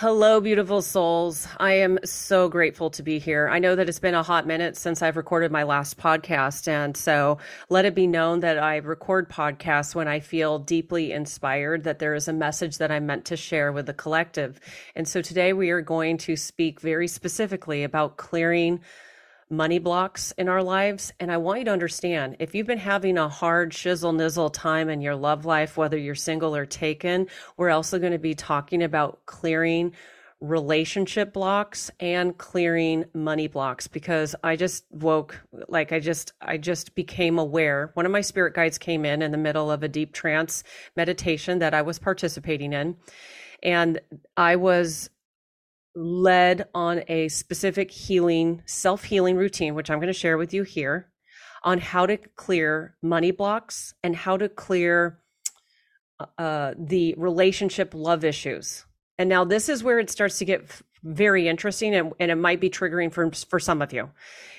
Hello, beautiful souls. I am so grateful to be here. I know that it's been a hot minute since I've recorded my last podcast. And so let it be known that I record podcasts when I feel deeply inspired that there is a message that I'm meant to share with the collective. And so today we are going to speak very specifically about clearing money blocks in our lives. And I want you to understand if you've been having a hard shizzle nizzle time in your love life, whether you're single or taken, we're also going to be talking about clearing relationship blocks and clearing money blocks because I just woke like I just I just became aware one of my spirit guides came in in the middle of a deep trance meditation that I was participating in and I was led on a specific healing, self healing routine, which I'm going to share with you here on how to clear money blocks and how to clear uh, the relationship love issues. And now this is where it starts to get very interesting and, and it might be triggering for, for some of you.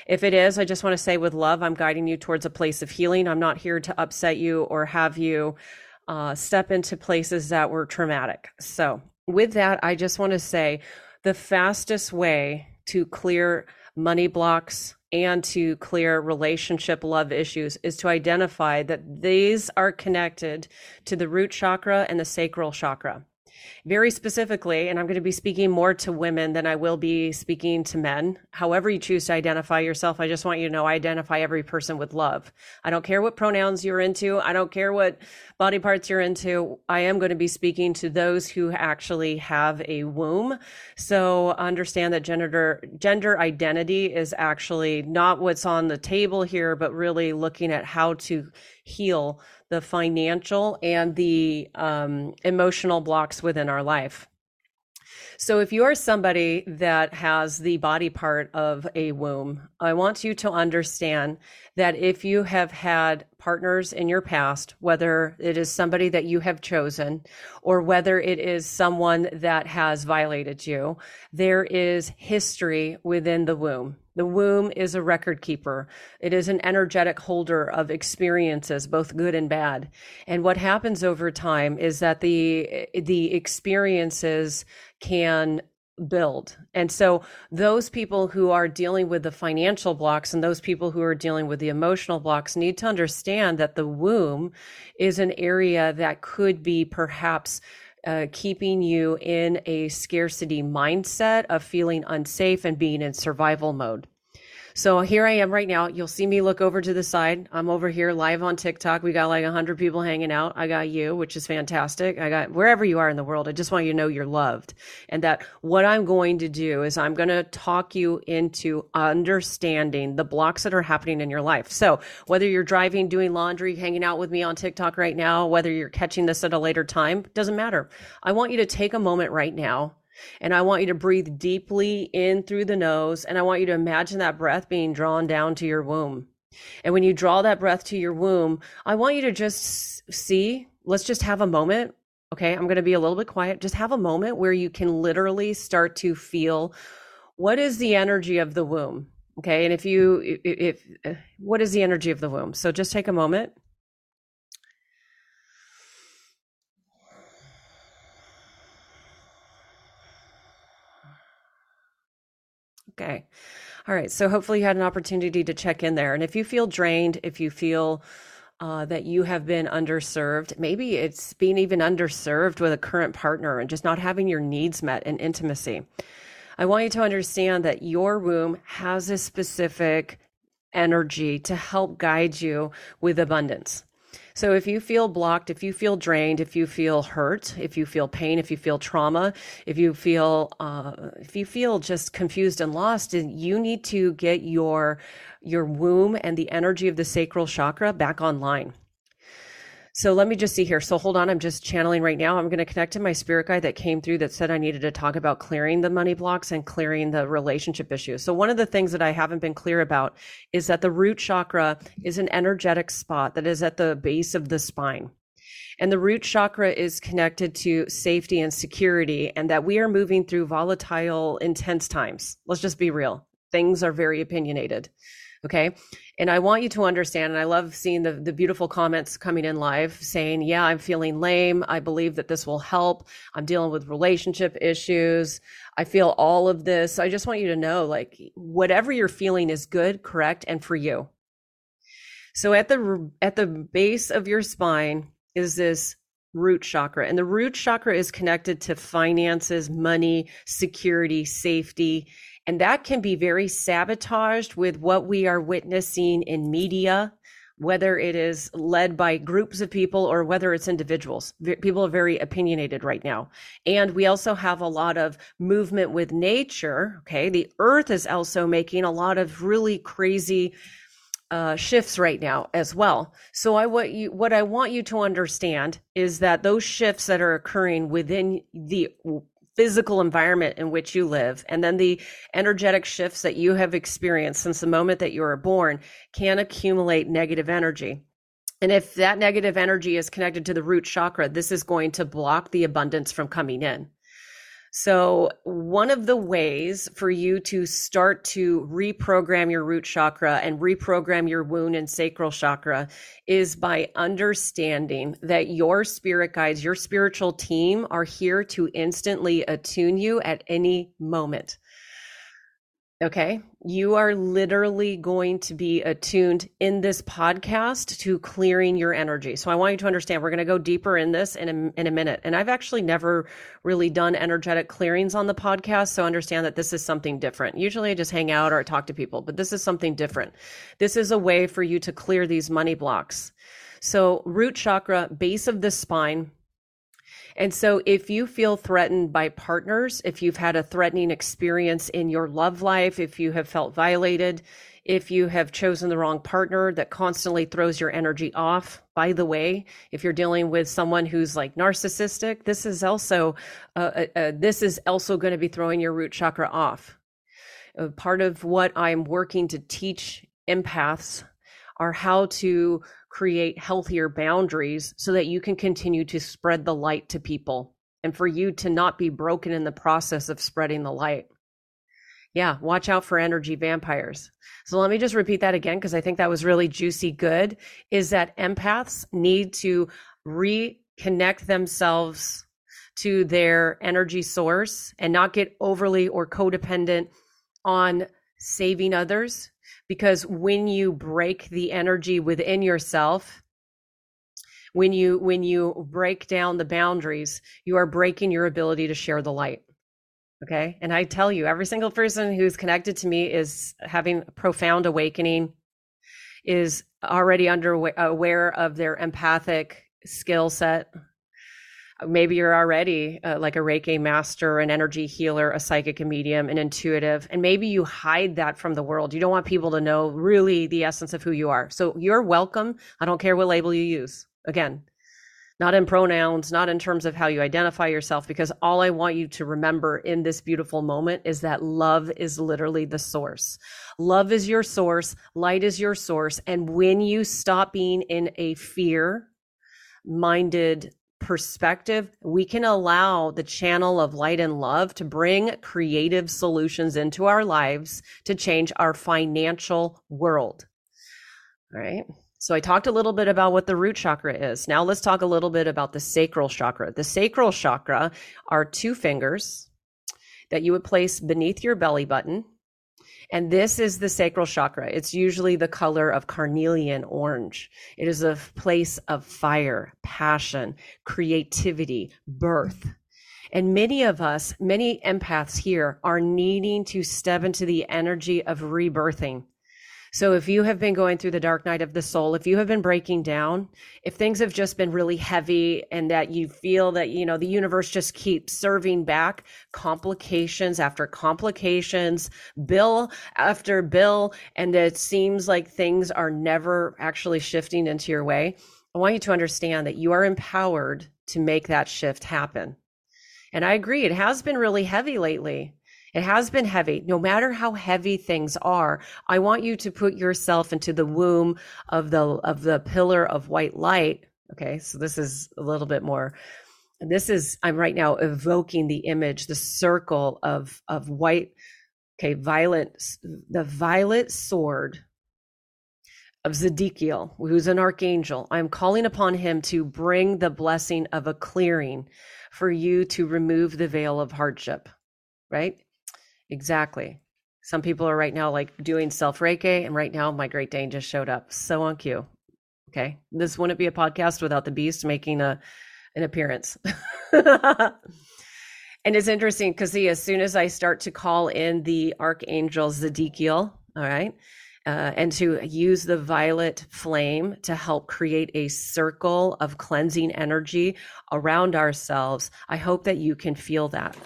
If it is, I just want to say with love, I'm guiding you towards a place of healing. I'm not here to upset you or have you uh, step into places that were traumatic. So, with that, I just want to say the fastest way to clear money blocks and to clear relationship love issues is to identify that these are connected to the root chakra and the sacral chakra very specifically, and I'm going to be speaking more to women than I will be speaking to men. However, you choose to identify yourself, I just want you to know I identify every person with love. I don't care what pronouns you're into, I don't care what body parts you're into. I am going to be speaking to those who actually have a womb. So understand that gender gender identity is actually not what's on the table here, but really looking at how to heal the financial and the um, emotional blocks within our life. So, if you're somebody that has the body part of a womb, I want you to understand that if you have had partners in your past, whether it is somebody that you have chosen or whether it is someone that has violated you, there is history within the womb. The womb is a record keeper. It is an energetic holder of experiences, both good and bad. And what happens over time is that the the experiences can build. And so those people who are dealing with the financial blocks and those people who are dealing with the emotional blocks need to understand that the womb is an area that could be perhaps uh, keeping you in a scarcity mindset of feeling unsafe and being in survival mode. So here I am right now. You'll see me look over to the side. I'm over here live on TikTok. We got like 100 people hanging out. I got you, which is fantastic. I got wherever you are in the world. I just want you to know you're loved and that what I'm going to do is I'm going to talk you into understanding the blocks that are happening in your life. So whether you're driving, doing laundry, hanging out with me on TikTok right now, whether you're catching this at a later time, doesn't matter. I want you to take a moment right now and I want you to breathe deeply in through the nose. And I want you to imagine that breath being drawn down to your womb. And when you draw that breath to your womb, I want you to just see, let's just have a moment. Okay. I'm going to be a little bit quiet. Just have a moment where you can literally start to feel what is the energy of the womb. Okay. And if you, if, if what is the energy of the womb? So just take a moment. Okay. All right. So hopefully you had an opportunity to check in there. And if you feel drained, if you feel uh, that you have been underserved, maybe it's being even underserved with a current partner and just not having your needs met in intimacy. I want you to understand that your womb has a specific energy to help guide you with abundance. So if you feel blocked, if you feel drained, if you feel hurt, if you feel pain, if you feel trauma, if you feel uh, if you feel just confused and lost, you need to get your your womb and the energy of the sacral chakra back online. So let me just see here. So hold on. I'm just channeling right now. I'm going to connect to my spirit guide that came through that said I needed to talk about clearing the money blocks and clearing the relationship issues. So one of the things that I haven't been clear about is that the root chakra is an energetic spot that is at the base of the spine. And the root chakra is connected to safety and security, and that we are moving through volatile, intense times. Let's just be real. Things are very opinionated Okay. And I want you to understand, and I love seeing the, the beautiful comments coming in live saying, Yeah, I'm feeling lame. I believe that this will help. I'm dealing with relationship issues. I feel all of this. I just want you to know like, whatever you're feeling is good, correct, and for you. So at the at the base of your spine is this root chakra. And the root chakra is connected to finances, money, security, safety. And that can be very sabotaged with what we are witnessing in media, whether it is led by groups of people or whether it's individuals. People are very opinionated right now. And we also have a lot of movement with nature. Okay. The earth is also making a lot of really crazy uh, shifts right now as well. So I what you what I want you to understand is that those shifts that are occurring within the physical environment in which you live and then the energetic shifts that you have experienced since the moment that you were born can accumulate negative energy. And if that negative energy is connected to the root chakra, this is going to block the abundance from coming in. So, one of the ways for you to start to reprogram your root chakra and reprogram your wound and sacral chakra is by understanding that your spirit guides, your spiritual team are here to instantly attune you at any moment. Okay. You are literally going to be attuned in this podcast to clearing your energy. So I want you to understand we're going to go deeper in this in a, in a minute. And I've actually never really done energetic clearings on the podcast. So understand that this is something different. Usually I just hang out or talk to people, but this is something different. This is a way for you to clear these money blocks. So root chakra, base of the spine, and so, if you feel threatened by partners, if you've had a threatening experience in your love life, if you have felt violated, if you have chosen the wrong partner that constantly throws your energy off, by the way, if you're dealing with someone who's like narcissistic, this is also uh, uh, uh this is also going to be throwing your root chakra off. Uh, part of what I'm working to teach empaths are how to create healthier boundaries so that you can continue to spread the light to people and for you to not be broken in the process of spreading the light. Yeah, watch out for energy vampires. So let me just repeat that again because I think that was really juicy good is that empaths need to reconnect themselves to their energy source and not get overly or codependent on saving others because when you break the energy within yourself when you when you break down the boundaries you are breaking your ability to share the light. Okay? And i tell you every single person who's connected to me is having a profound awakening is already under aware of their empathic skill set maybe you're already uh, like a reiki master an energy healer a psychic a medium an intuitive and maybe you hide that from the world. You don't want people to know really the essence of who you are. So you're welcome. I don't care what label you use. Again not in pronouns not in terms of how you identify yourself because all i want you to remember in this beautiful moment is that love is literally the source. Love is your source light is your source and when you stop being in a fear minded perspective, we can allow the channel of light and love to bring creative solutions into our lives to change our financial world. All right. So I talked a little bit about what the root chakra is. Now let's talk a little bit about the sacral chakra. The sacral chakra are two fingers that you would place beneath your belly button and this is the sacral chakra. It's usually the color of carnelian orange. It is a place of fire, passion, creativity, birth. And many of us, many empaths here are needing to step into the energy of rebirthing. So if you have been going through the dark night of the soul, if you have been breaking down, if things have just been really heavy and that you feel that, you know, the universe just keeps serving back complications after complications, bill after bill, and it seems like things are never actually shifting into your way, I want you to understand that you are empowered to make that shift happen. And I agree, it has been really heavy lately. It has been heavy. No matter how heavy things are, I want you to put yourself into the womb of the of the pillar of white light. Okay, so this is a little bit more. This is I'm right now evoking the image, the circle of of white. Okay, violet, the violet sword of Zedekiel, who's an archangel. I'm calling upon him to bring the blessing of a clearing for you to remove the veil of hardship, right? Exactly. Some people are right now like doing self reiki, and right now my Great Dane just showed up. So on cue. Okay. This wouldn't be a podcast without the beast making a an appearance. and it's interesting because see, as soon as I start to call in the archangel Zedekiel, all right, uh, and to use the violet flame to help create a circle of cleansing energy around ourselves. I hope that you can feel that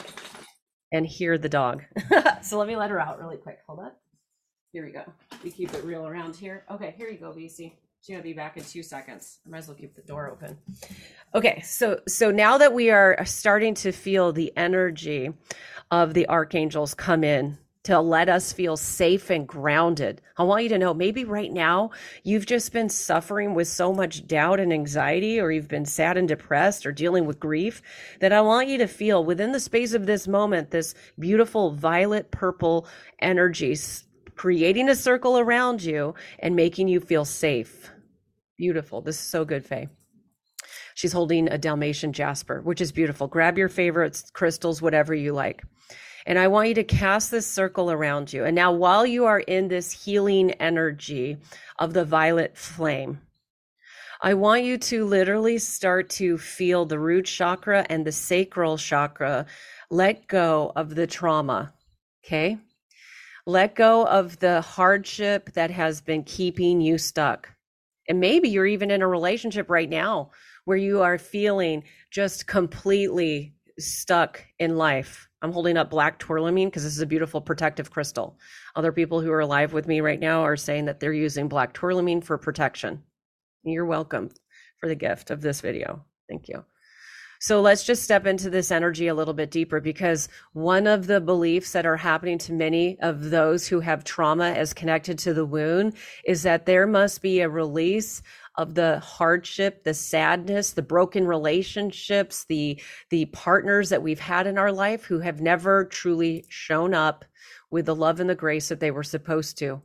and hear the dog. so let me let her out really quick. Hold up. Here we go. We keep it real around here. Okay, here you go, BC. She's gonna be back in two seconds. I might as well keep the door open. Okay, so so now that we are starting to feel the energy of the archangels come in to let us feel safe and grounded. I want you to know maybe right now you've just been suffering with so much doubt and anxiety, or you've been sad and depressed, or dealing with grief, that I want you to feel within the space of this moment this beautiful violet purple energy creating a circle around you and making you feel safe. Beautiful. This is so good, Faye. She's holding a Dalmatian jasper, which is beautiful. Grab your favorites, crystals, whatever you like. And I want you to cast this circle around you. And now, while you are in this healing energy of the violet flame, I want you to literally start to feel the root chakra and the sacral chakra let go of the trauma. Okay. Let go of the hardship that has been keeping you stuck. And maybe you're even in a relationship right now where you are feeling just completely stuck in life. I'm holding up black tourmaline because this is a beautiful protective crystal. Other people who are alive with me right now are saying that they're using black tourmaline for protection. You're welcome for the gift of this video. Thank you. So let's just step into this energy a little bit deeper because one of the beliefs that are happening to many of those who have trauma as connected to the wound is that there must be a release of the hardship, the sadness, the broken relationships, the the partners that we've had in our life who have never truly shown up with the love and the grace that they were supposed to.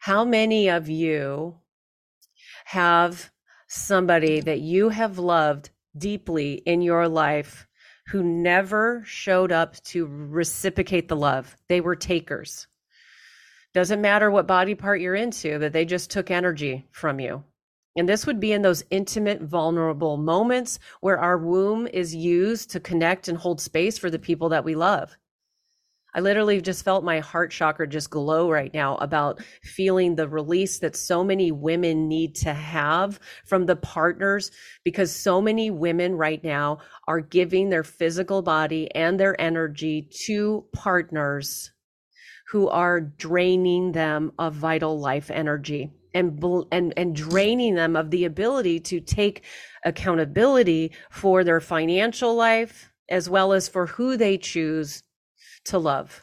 How many of you have somebody that you have loved deeply in your life who never showed up to reciprocate the love? They were takers. Doesn't matter what body part you're into, that they just took energy from you. And this would be in those intimate, vulnerable moments where our womb is used to connect and hold space for the people that we love. I literally just felt my heart chakra just glow right now about feeling the release that so many women need to have from the partners because so many women right now are giving their physical body and their energy to partners who are draining them of vital life energy and and and draining them of the ability to take accountability for their financial life as well as for who they choose to love.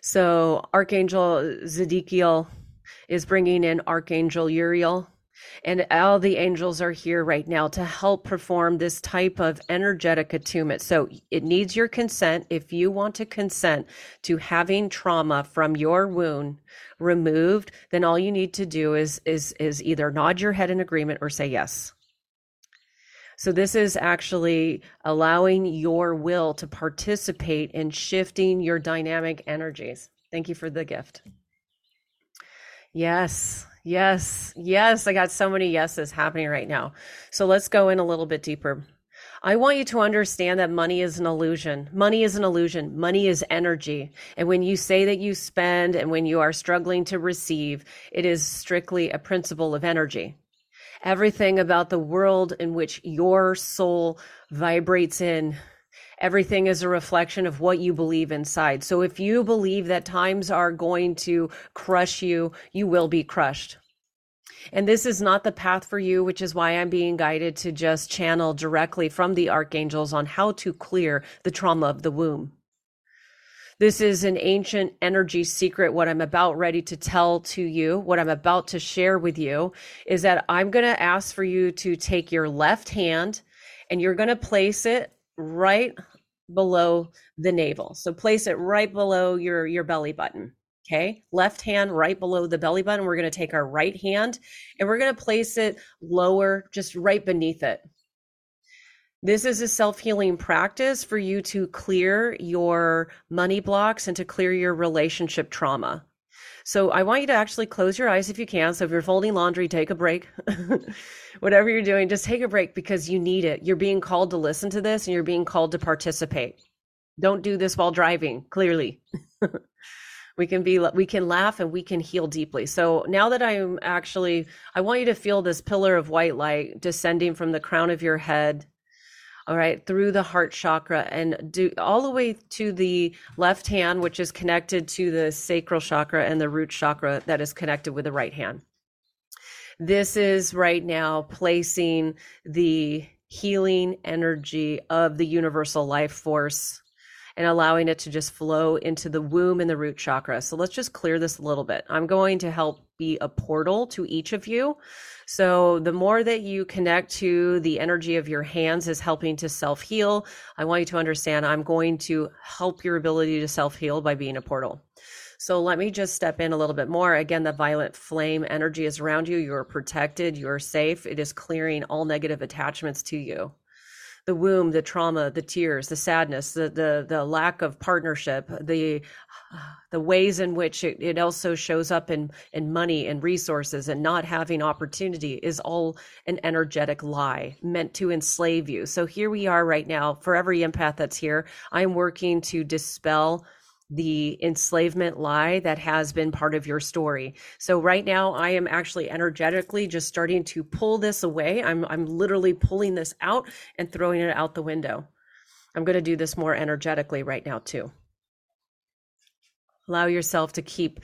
So Archangel Zedekiel is bringing in Archangel Uriel and all the angels are here right now to help perform this type of energetic attunement. So it needs your consent. If you want to consent to having trauma from your wound removed, then all you need to do is is is either nod your head in agreement or say yes. So this is actually allowing your will to participate in shifting your dynamic energies. Thank you for the gift. Yes. Yes, yes, I got so many yeses happening right now. So let's go in a little bit deeper. I want you to understand that money is an illusion. Money is an illusion. Money is energy. And when you say that you spend and when you are struggling to receive, it is strictly a principle of energy. Everything about the world in which your soul vibrates in Everything is a reflection of what you believe inside. So if you believe that times are going to crush you, you will be crushed. And this is not the path for you, which is why I'm being guided to just channel directly from the archangels on how to clear the trauma of the womb. This is an ancient energy secret. What I'm about ready to tell to you, what I'm about to share with you is that I'm going to ask for you to take your left hand and you're going to place it right below the navel. So place it right below your, your belly button. Okay. Left hand right below the belly button. We're going to take our right hand and we're going to place it lower, just right beneath it. This is a self healing practice for you to clear your money blocks and to clear your relationship trauma. So I want you to actually close your eyes if you can. So if you're folding laundry, take a break. Whatever you're doing, just take a break because you need it. You're being called to listen to this and you're being called to participate. Don't do this while driving, clearly. we can be we can laugh and we can heal deeply so now that i'm actually i want you to feel this pillar of white light descending from the crown of your head all right through the heart chakra and do all the way to the left hand which is connected to the sacral chakra and the root chakra that is connected with the right hand this is right now placing the healing energy of the universal life force and allowing it to just flow into the womb and the root chakra. So let's just clear this a little bit. I'm going to help be a portal to each of you. So the more that you connect to the energy of your hands is helping to self heal. I want you to understand I'm going to help your ability to self heal by being a portal. So let me just step in a little bit more. Again, the violet flame energy is around you. You're protected. You're safe. It is clearing all negative attachments to you the womb, the trauma, the tears, the sadness, the the the lack of partnership, the the ways in which it, it also shows up in in money and resources and not having opportunity is all an energetic lie meant to enslave you. So here we are right now. For every empath that's here, I'm working to dispel the enslavement lie that has been part of your story. So right now I am actually energetically just starting to pull this away. I'm I'm literally pulling this out and throwing it out the window. I'm going to do this more energetically right now too. Allow yourself to keep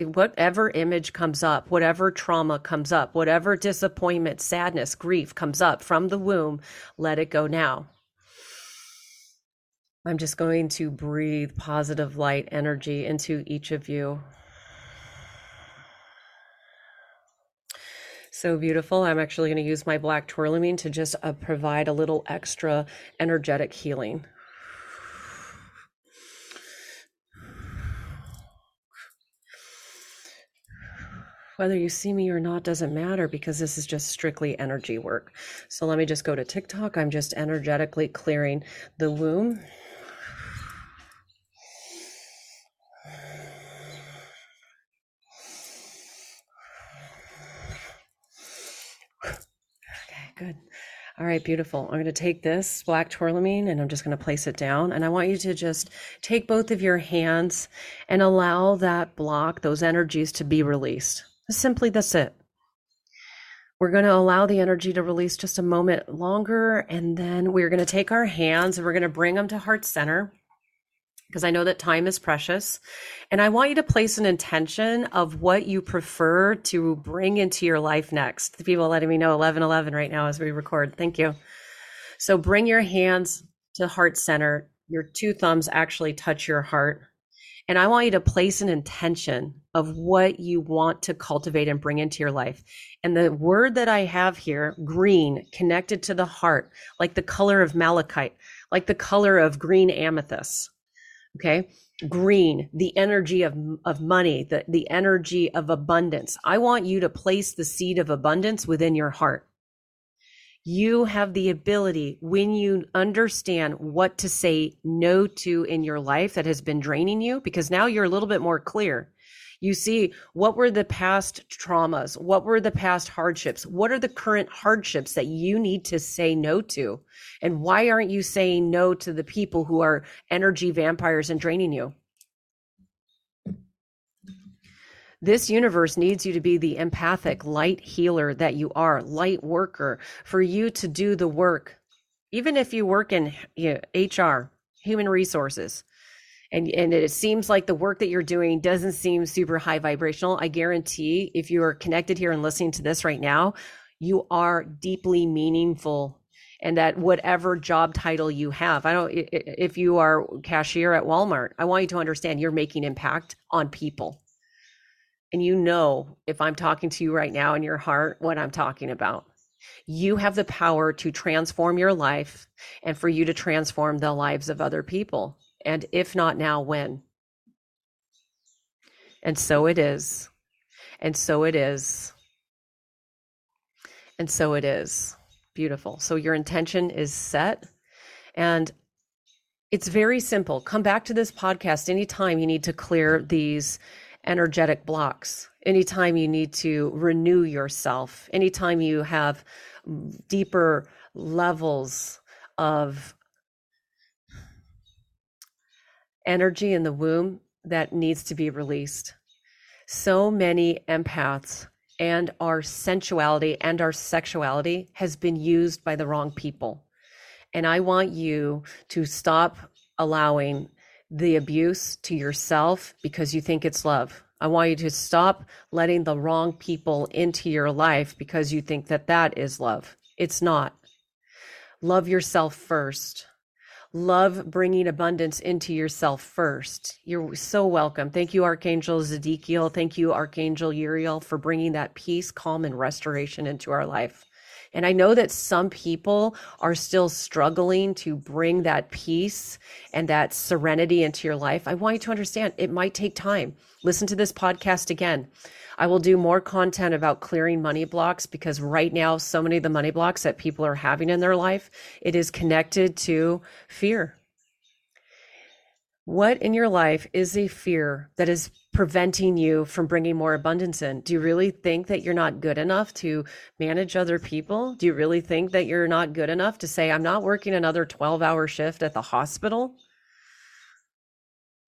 whatever image comes up, whatever trauma comes up, whatever disappointment, sadness, grief comes up from the womb, let it go now. I'm just going to breathe positive light energy into each of you. So beautiful. I'm actually going to use my black tourmaline to just uh, provide a little extra energetic healing. Whether you see me or not doesn't matter because this is just strictly energy work. So let me just go to TikTok. I'm just energetically clearing the womb. Good. All right, beautiful. I'm going to take this black tourmaline and I'm just going to place it down. And I want you to just take both of your hands and allow that block, those energies to be released. Simply that's it. We're going to allow the energy to release just a moment longer. And then we're going to take our hands and we're going to bring them to heart center because I know that time is precious. And I want you to place an intention of what you prefer to bring into your life next. The people letting me know 1111 right now as we record. Thank you. So bring your hands to heart center. Your two thumbs actually touch your heart. And I want you to place an intention of what you want to cultivate and bring into your life. And the word that I have here, green, connected to the heart, like the color of malachite, like the color of green amethyst Okay. Green, the energy of, of money, the, the energy of abundance. I want you to place the seed of abundance within your heart. You have the ability when you understand what to say no to in your life that has been draining you, because now you're a little bit more clear. You see, what were the past traumas? What were the past hardships? What are the current hardships that you need to say no to? And why aren't you saying no to the people who are energy vampires and draining you? This universe needs you to be the empathic light healer that you are, light worker, for you to do the work. Even if you work in you know, HR, human resources, and and it seems like the work that you're doing doesn't seem super high vibrational. I guarantee if you are connected here and listening to this right now you are deeply meaningful and that whatever job title you have i don't if you are cashier at walmart i want you to understand you're making impact on people. And you know if i'm talking to you right now in your heart what i'm talking about. You have the power to transform your life and for you to transform the lives of other people and if not now, when? And so it is. And so it is. And so it is. Beautiful. So your intention is set. And it's very simple. Come back to this podcast anytime you need to clear these energetic blocks, anytime you need to renew yourself, anytime you have deeper levels of energy in the womb that needs to be released. So many empaths and our sensuality and our sexuality has been used by the wrong people. And I want you to stop allowing the abuse to yourself because you think it's love. I want you to stop letting the wrong people into your life because you think that that is love. It's not. Love yourself first. Love bringing abundance into yourself first. You're so welcome. Thank you, Archangel Zedekiel. Thank you, Archangel Uriel, for bringing that peace, calm, and restoration into our life. And I know that some people are still struggling to bring that peace and that serenity into your life. I want you to understand it might take time. Listen to this podcast again. I will do more content about clearing money blocks because right now, so many of the money blocks that people are having in their life, it is connected to fear. What in your life is a fear that is preventing you from bringing more abundance in? Do you really think that you're not good enough to manage other people? Do you really think that you're not good enough to say, I'm not working another 12 hour shift at the hospital?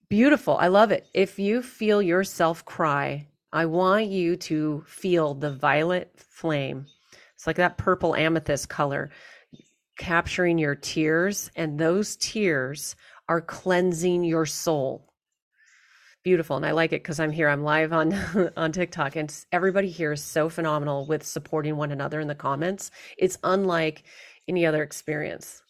Beautiful. I love it. If you feel yourself cry, I want you to feel the violet flame. It's like that purple amethyst color capturing your tears, and those tears are cleansing your soul. Beautiful. And I like it because I'm here. I'm live on on TikTok and everybody here is so phenomenal with supporting one another in the comments. It's unlike any other experience.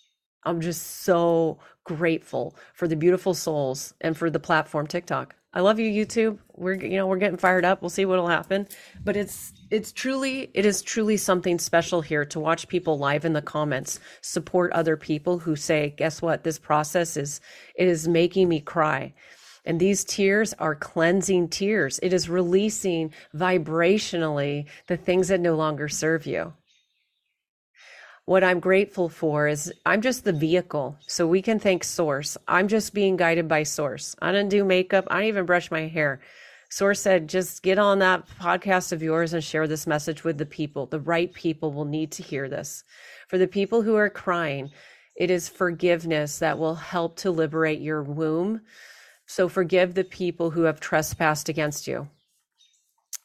I'm just so grateful for the beautiful souls and for the platform TikTok. I love you, YouTube. We're you know we're getting fired up. We'll see what'll happen, but it's it's truly it is truly something special here to watch people live in the comments support other people who say, guess what? This process is it is making me cry. And these tears are cleansing tears. It is releasing vibrationally the things that no longer serve you what I'm grateful for is I'm just the vehicle. So we can thank Source. I'm just being guided by Source. I didn't do makeup. I didn't even brush my hair. Source said, just get on that podcast of yours and share this message with the people. The right people will need to hear this. For the people who are crying, it is forgiveness that will help to liberate your womb. So forgive the people who have trespassed against you.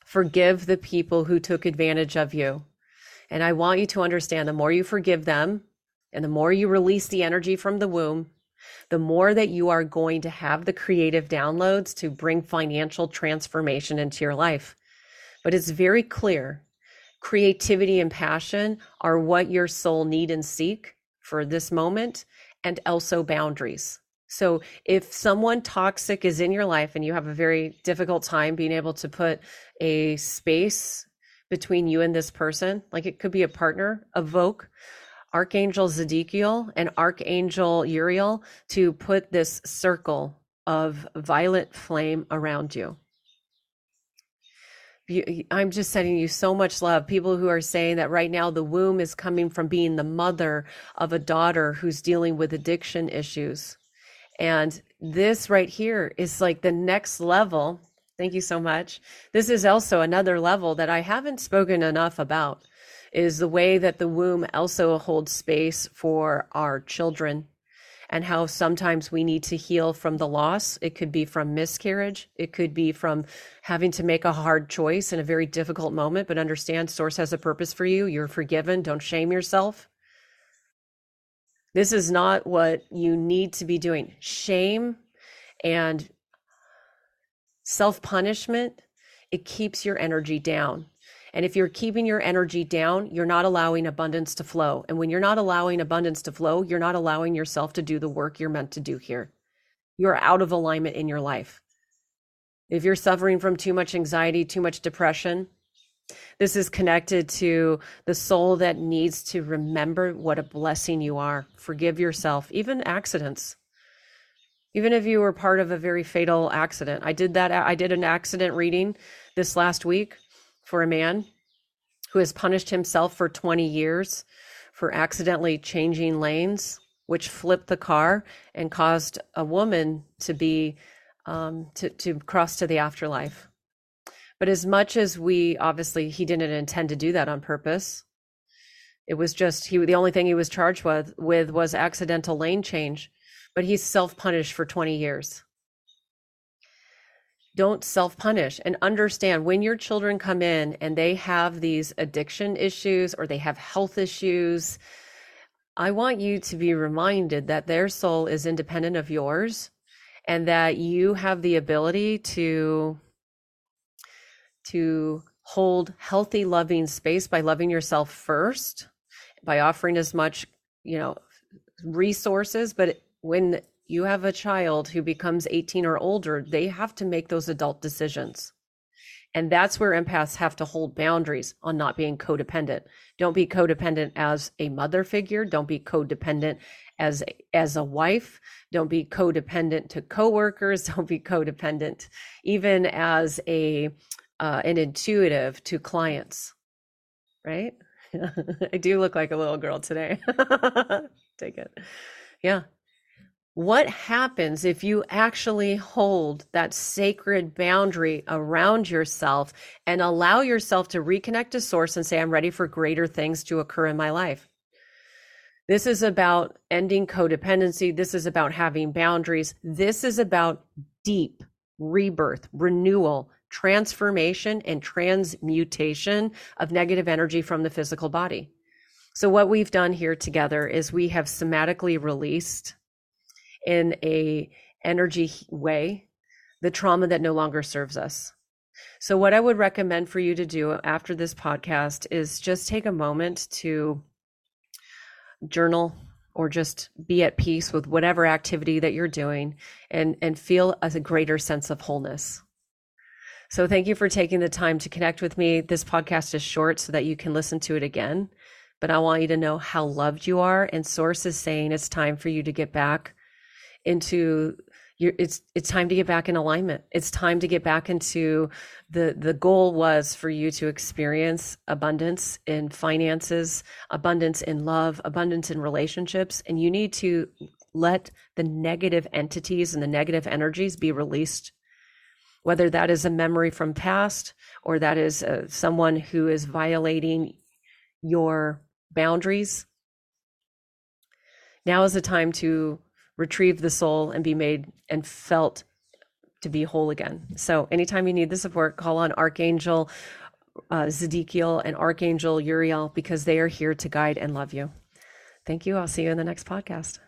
Forgive the people who took advantage of you. And I want you to understand the more you forgive them and the more you release the energy from the womb, the more that you are going to have the creative downloads to bring financial transformation into your life. But it's very clear creativity and passion are what your soul need and seek for this moment and also boundaries. So if someone toxic is in your life and you have a very difficult time being able to put a space between you and this person, like it could be a partner, evoke Archangel Zedekiel and Archangel Uriel to put this circle of violet flame around you. I'm just sending you so much love. People who are saying that right now the womb is coming from being the mother of a daughter who's dealing with addiction issues. And this right here is like the next level Thank you so much. This is also another level that I haven't spoken enough about is the way that the womb also holds space for our children and how sometimes we need to heal from the loss. It could be from miscarriage. It could be from having to make a hard choice in a very difficult moment, but understand source has a purpose for you. You're forgiven. Don't shame yourself. This is not what you need to be doing. Shame and Self punishment, it keeps your energy down. And if you're keeping your energy down, you're not allowing abundance to flow. And when you're not allowing abundance to flow, you're not allowing yourself to do the work you're meant to do here. You're out of alignment in your life. If you're suffering from too much anxiety, too much depression, this is connected to the soul that needs to remember what a blessing you are. Forgive yourself, even accidents. even if you were part of a very fatal accident. I did that. I did an accident reading this last week for a man who has punished himself for 20 years for accidentally changing lanes, which flipped the car and caused a woman to be um, to to cross to the afterlife. But as much as we obviously he didn't intend to do that on purpose, it was just he the only thing he was charged with with was accidental lane change, but he's self punished for 20 years. Don't self punish and understand when your children come in and they have these addiction issues or they have health issues. I want you to be reminded that their soul is independent of yours and that you have the ability to to hold healthy loving space by loving yourself first by offering as much, you know, resources. But when you have a child who becomes 18 or older, they have to make those adult decisions. And that's where empaths have to hold boundaries on not being codependent. Don't be codependent as a mother figure. Don't be codependent as as a wife. Don't be codependent to coworkers. Don't be codependent even as a uh, an intuitive to clients. Right? I do look like a little girl today. Take it. Yeah. What happens if you actually hold that sacred boundary around yourself and allow yourself to reconnect to source and say, I'm ready for greater things to occur in my life? This is about ending codependency. This is about having boundaries. This is about deep rebirth, renewal, transformation and transmutation of negative energy from the physical body. So what we've done here together is we have somatically released in a energy way the trauma that no longer serves us. So what I would recommend for you to do after this podcast is just take a moment to journal or just be at peace with whatever activity that you're doing and and feel a greater sense of wholeness. So thank you for taking the time to connect with me. This podcast is short so that you can listen to it again. But I want you to know how loved you are. And Source is saying it's time for you to get back into your it's it's time to get back in alignment. It's time to get back into the the goal was for you to experience abundance in finances, abundance in love, abundance in relationships, and you need to let the negative entities and the negative energies be released whether that is a memory from past or that is uh, someone who is violating your boundaries. Now is the time to retrieve the soul and be made and felt to be whole again. So, anytime you need the support, call on Archangel uh, Zedekiel and Archangel Uriel because they are here to guide and love you. Thank you. I'll see you in the next podcast.